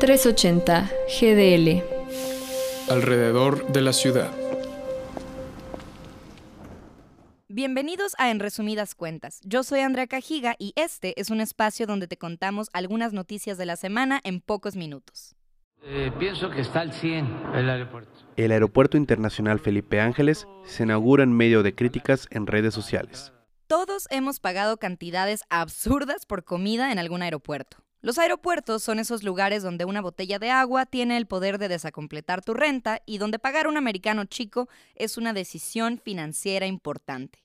380 GDL. Alrededor de la ciudad. Bienvenidos a En Resumidas Cuentas. Yo soy Andrea Cajiga y este es un espacio donde te contamos algunas noticias de la semana en pocos minutos. Eh, pienso que está al 100 el aeropuerto. El Aeropuerto Internacional Felipe Ángeles se inaugura en medio de críticas en redes sociales. Todos hemos pagado cantidades absurdas por comida en algún aeropuerto. Los aeropuertos son esos lugares donde una botella de agua tiene el poder de desacompletar tu renta y donde pagar un americano chico es una decisión financiera importante.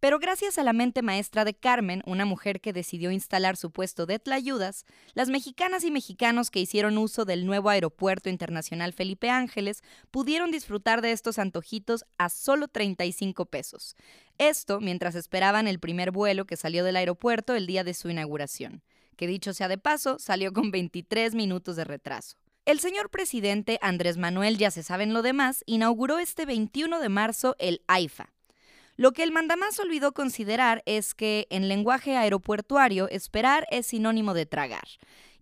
Pero gracias a la mente maestra de Carmen, una mujer que decidió instalar su puesto de tlayudas, las mexicanas y mexicanos que hicieron uso del nuevo Aeropuerto Internacional Felipe Ángeles pudieron disfrutar de estos antojitos a solo 35 pesos. Esto mientras esperaban el primer vuelo que salió del aeropuerto el día de su inauguración que dicho sea de paso, salió con 23 minutos de retraso. El señor presidente Andrés Manuel, ya se saben lo demás, inauguró este 21 de marzo el AIFA. Lo que el mandamás olvidó considerar es que en lenguaje aeropuertuario esperar es sinónimo de tragar,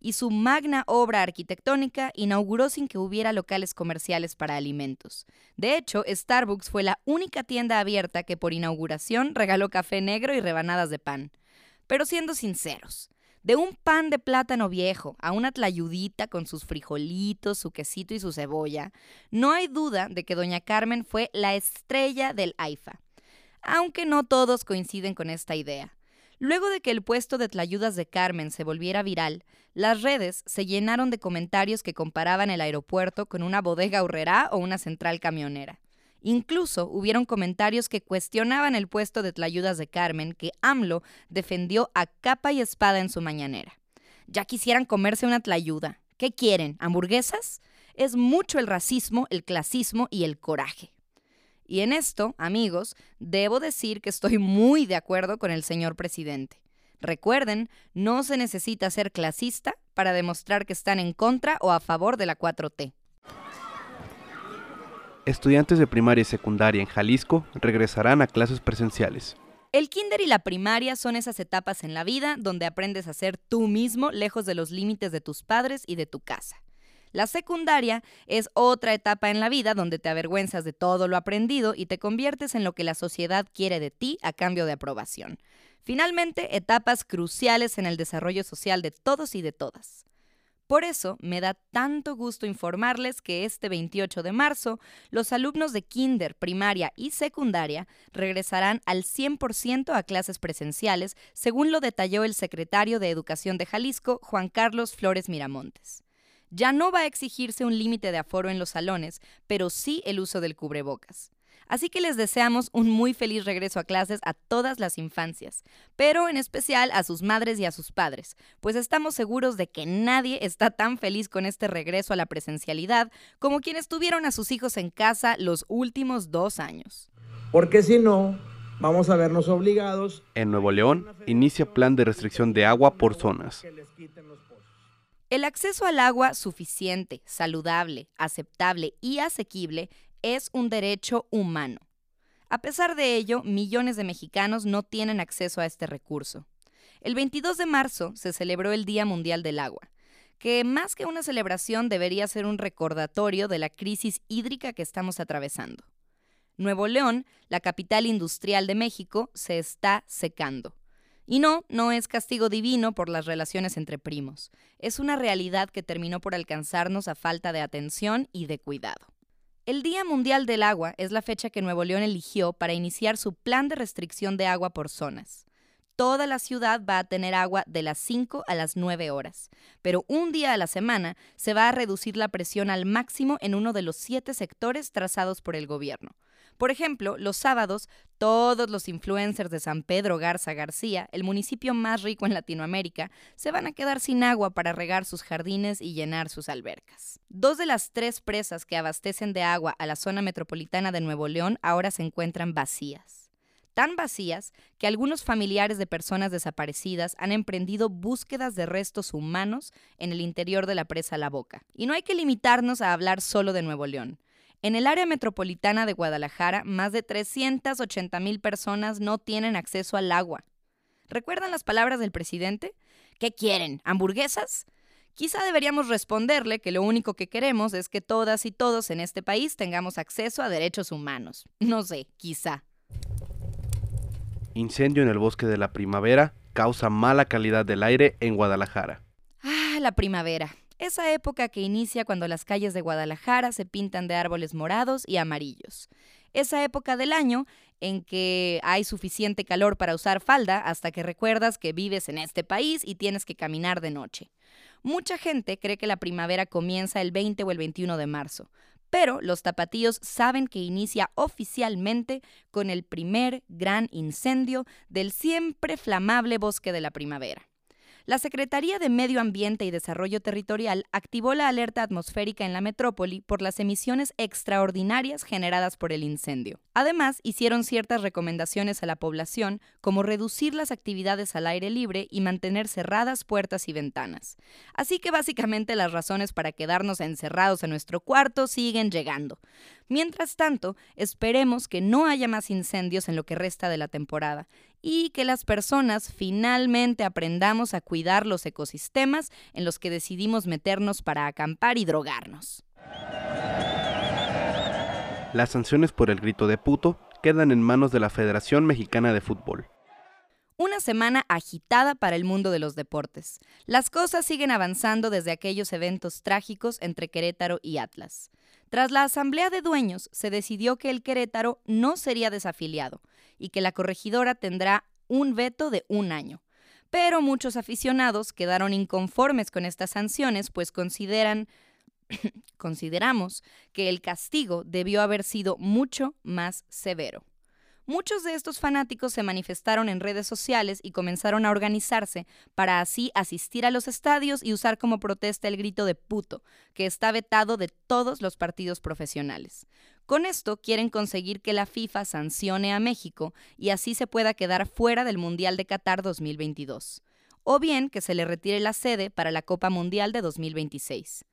y su magna obra arquitectónica inauguró sin que hubiera locales comerciales para alimentos. De hecho, Starbucks fue la única tienda abierta que por inauguración regaló café negro y rebanadas de pan. Pero siendo sinceros, de un pan de plátano viejo a una tlayudita con sus frijolitos, su quesito y su cebolla, no hay duda de que doña Carmen fue la estrella del AIFA. Aunque no todos coinciden con esta idea. Luego de que el puesto de tlayudas de Carmen se volviera viral, las redes se llenaron de comentarios que comparaban el aeropuerto con una bodega horrera o una central camionera. Incluso hubieron comentarios que cuestionaban el puesto de Tlayudas de Carmen que AMLO defendió a capa y espada en su mañanera. Ya quisieran comerse una tlayuda. ¿Qué quieren? ¿Hamburguesas? Es mucho el racismo, el clasismo y el coraje. Y en esto, amigos, debo decir que estoy muy de acuerdo con el señor presidente. Recuerden, no se necesita ser clasista para demostrar que están en contra o a favor de la 4T. Estudiantes de primaria y secundaria en Jalisco regresarán a clases presenciales. El kinder y la primaria son esas etapas en la vida donde aprendes a ser tú mismo lejos de los límites de tus padres y de tu casa. La secundaria es otra etapa en la vida donde te avergüenzas de todo lo aprendido y te conviertes en lo que la sociedad quiere de ti a cambio de aprobación. Finalmente, etapas cruciales en el desarrollo social de todos y de todas. Por eso me da tanto gusto informarles que este 28 de marzo los alumnos de kinder, primaria y secundaria regresarán al 100% a clases presenciales, según lo detalló el secretario de Educación de Jalisco, Juan Carlos Flores Miramontes. Ya no va a exigirse un límite de aforo en los salones, pero sí el uso del cubrebocas. Así que les deseamos un muy feliz regreso a clases a todas las infancias, pero en especial a sus madres y a sus padres, pues estamos seguros de que nadie está tan feliz con este regreso a la presencialidad como quienes tuvieron a sus hijos en casa los últimos dos años. Porque si no, vamos a vernos obligados. En Nuevo León inicia plan de restricción de agua por zonas. El acceso al agua suficiente, saludable, aceptable y asequible es un derecho humano. A pesar de ello, millones de mexicanos no tienen acceso a este recurso. El 22 de marzo se celebró el Día Mundial del Agua, que más que una celebración debería ser un recordatorio de la crisis hídrica que estamos atravesando. Nuevo León, la capital industrial de México, se está secando. Y no, no es castigo divino por las relaciones entre primos. Es una realidad que terminó por alcanzarnos a falta de atención y de cuidado. El Día Mundial del Agua es la fecha que Nuevo León eligió para iniciar su plan de restricción de agua por zonas. Toda la ciudad va a tener agua de las 5 a las 9 horas, pero un día a la semana se va a reducir la presión al máximo en uno de los siete sectores trazados por el gobierno. Por ejemplo, los sábados, todos los influencers de San Pedro Garza García, el municipio más rico en Latinoamérica, se van a quedar sin agua para regar sus jardines y llenar sus albercas. Dos de las tres presas que abastecen de agua a la zona metropolitana de Nuevo León ahora se encuentran vacías tan vacías que algunos familiares de personas desaparecidas han emprendido búsquedas de restos humanos en el interior de la presa La Boca. Y no hay que limitarnos a hablar solo de Nuevo León. En el área metropolitana de Guadalajara, más de 380 mil personas no tienen acceso al agua. ¿Recuerdan las palabras del presidente? ¿Qué quieren? ¿Hamburguesas? Quizá deberíamos responderle que lo único que queremos es que todas y todos en este país tengamos acceso a derechos humanos. No sé, quizá. Incendio en el bosque de la primavera causa mala calidad del aire en Guadalajara. Ah, la primavera. Esa época que inicia cuando las calles de Guadalajara se pintan de árboles morados y amarillos. Esa época del año en que hay suficiente calor para usar falda hasta que recuerdas que vives en este país y tienes que caminar de noche. Mucha gente cree que la primavera comienza el 20 o el 21 de marzo, pero los tapatíos saben que inicia oficialmente con el primer gran incendio del siempre flamable bosque de la primavera. La Secretaría de Medio Ambiente y Desarrollo Territorial activó la alerta atmosférica en la metrópoli por las emisiones extraordinarias generadas por el incendio. Además, hicieron ciertas recomendaciones a la población, como reducir las actividades al aire libre y mantener cerradas puertas y ventanas. Así que básicamente las razones para quedarnos encerrados en nuestro cuarto siguen llegando. Mientras tanto, esperemos que no haya más incendios en lo que resta de la temporada y que las personas finalmente aprendamos a cuidar los ecosistemas en los que decidimos meternos para acampar y drogarnos. Las sanciones por el grito de puto quedan en manos de la Federación Mexicana de Fútbol. Una semana agitada para el mundo de los deportes. Las cosas siguen avanzando desde aquellos eventos trágicos entre Querétaro y Atlas. Tras la asamblea de dueños, se decidió que el Querétaro no sería desafiliado y que la corregidora tendrá un veto de un año. Pero muchos aficionados quedaron inconformes con estas sanciones, pues consideran consideramos que el castigo debió haber sido mucho más severo. Muchos de estos fanáticos se manifestaron en redes sociales y comenzaron a organizarse para así asistir a los estadios y usar como protesta el grito de puto, que está vetado de todos los partidos profesionales. Con esto quieren conseguir que la FIFA sancione a México y así se pueda quedar fuera del Mundial de Qatar 2022, o bien que se le retire la sede para la Copa Mundial de 2026.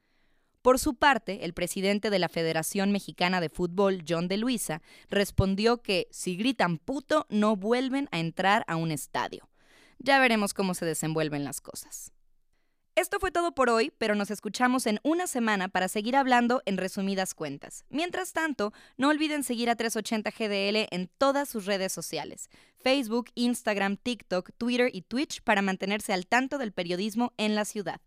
Por su parte, el presidente de la Federación Mexicana de Fútbol, John de Luisa, respondió que si gritan puto no vuelven a entrar a un estadio. Ya veremos cómo se desenvuelven las cosas. Esto fue todo por hoy, pero nos escuchamos en una semana para seguir hablando en resumidas cuentas. Mientras tanto, no olviden seguir a 380 GDL en todas sus redes sociales, Facebook, Instagram, TikTok, Twitter y Twitch para mantenerse al tanto del periodismo en la ciudad.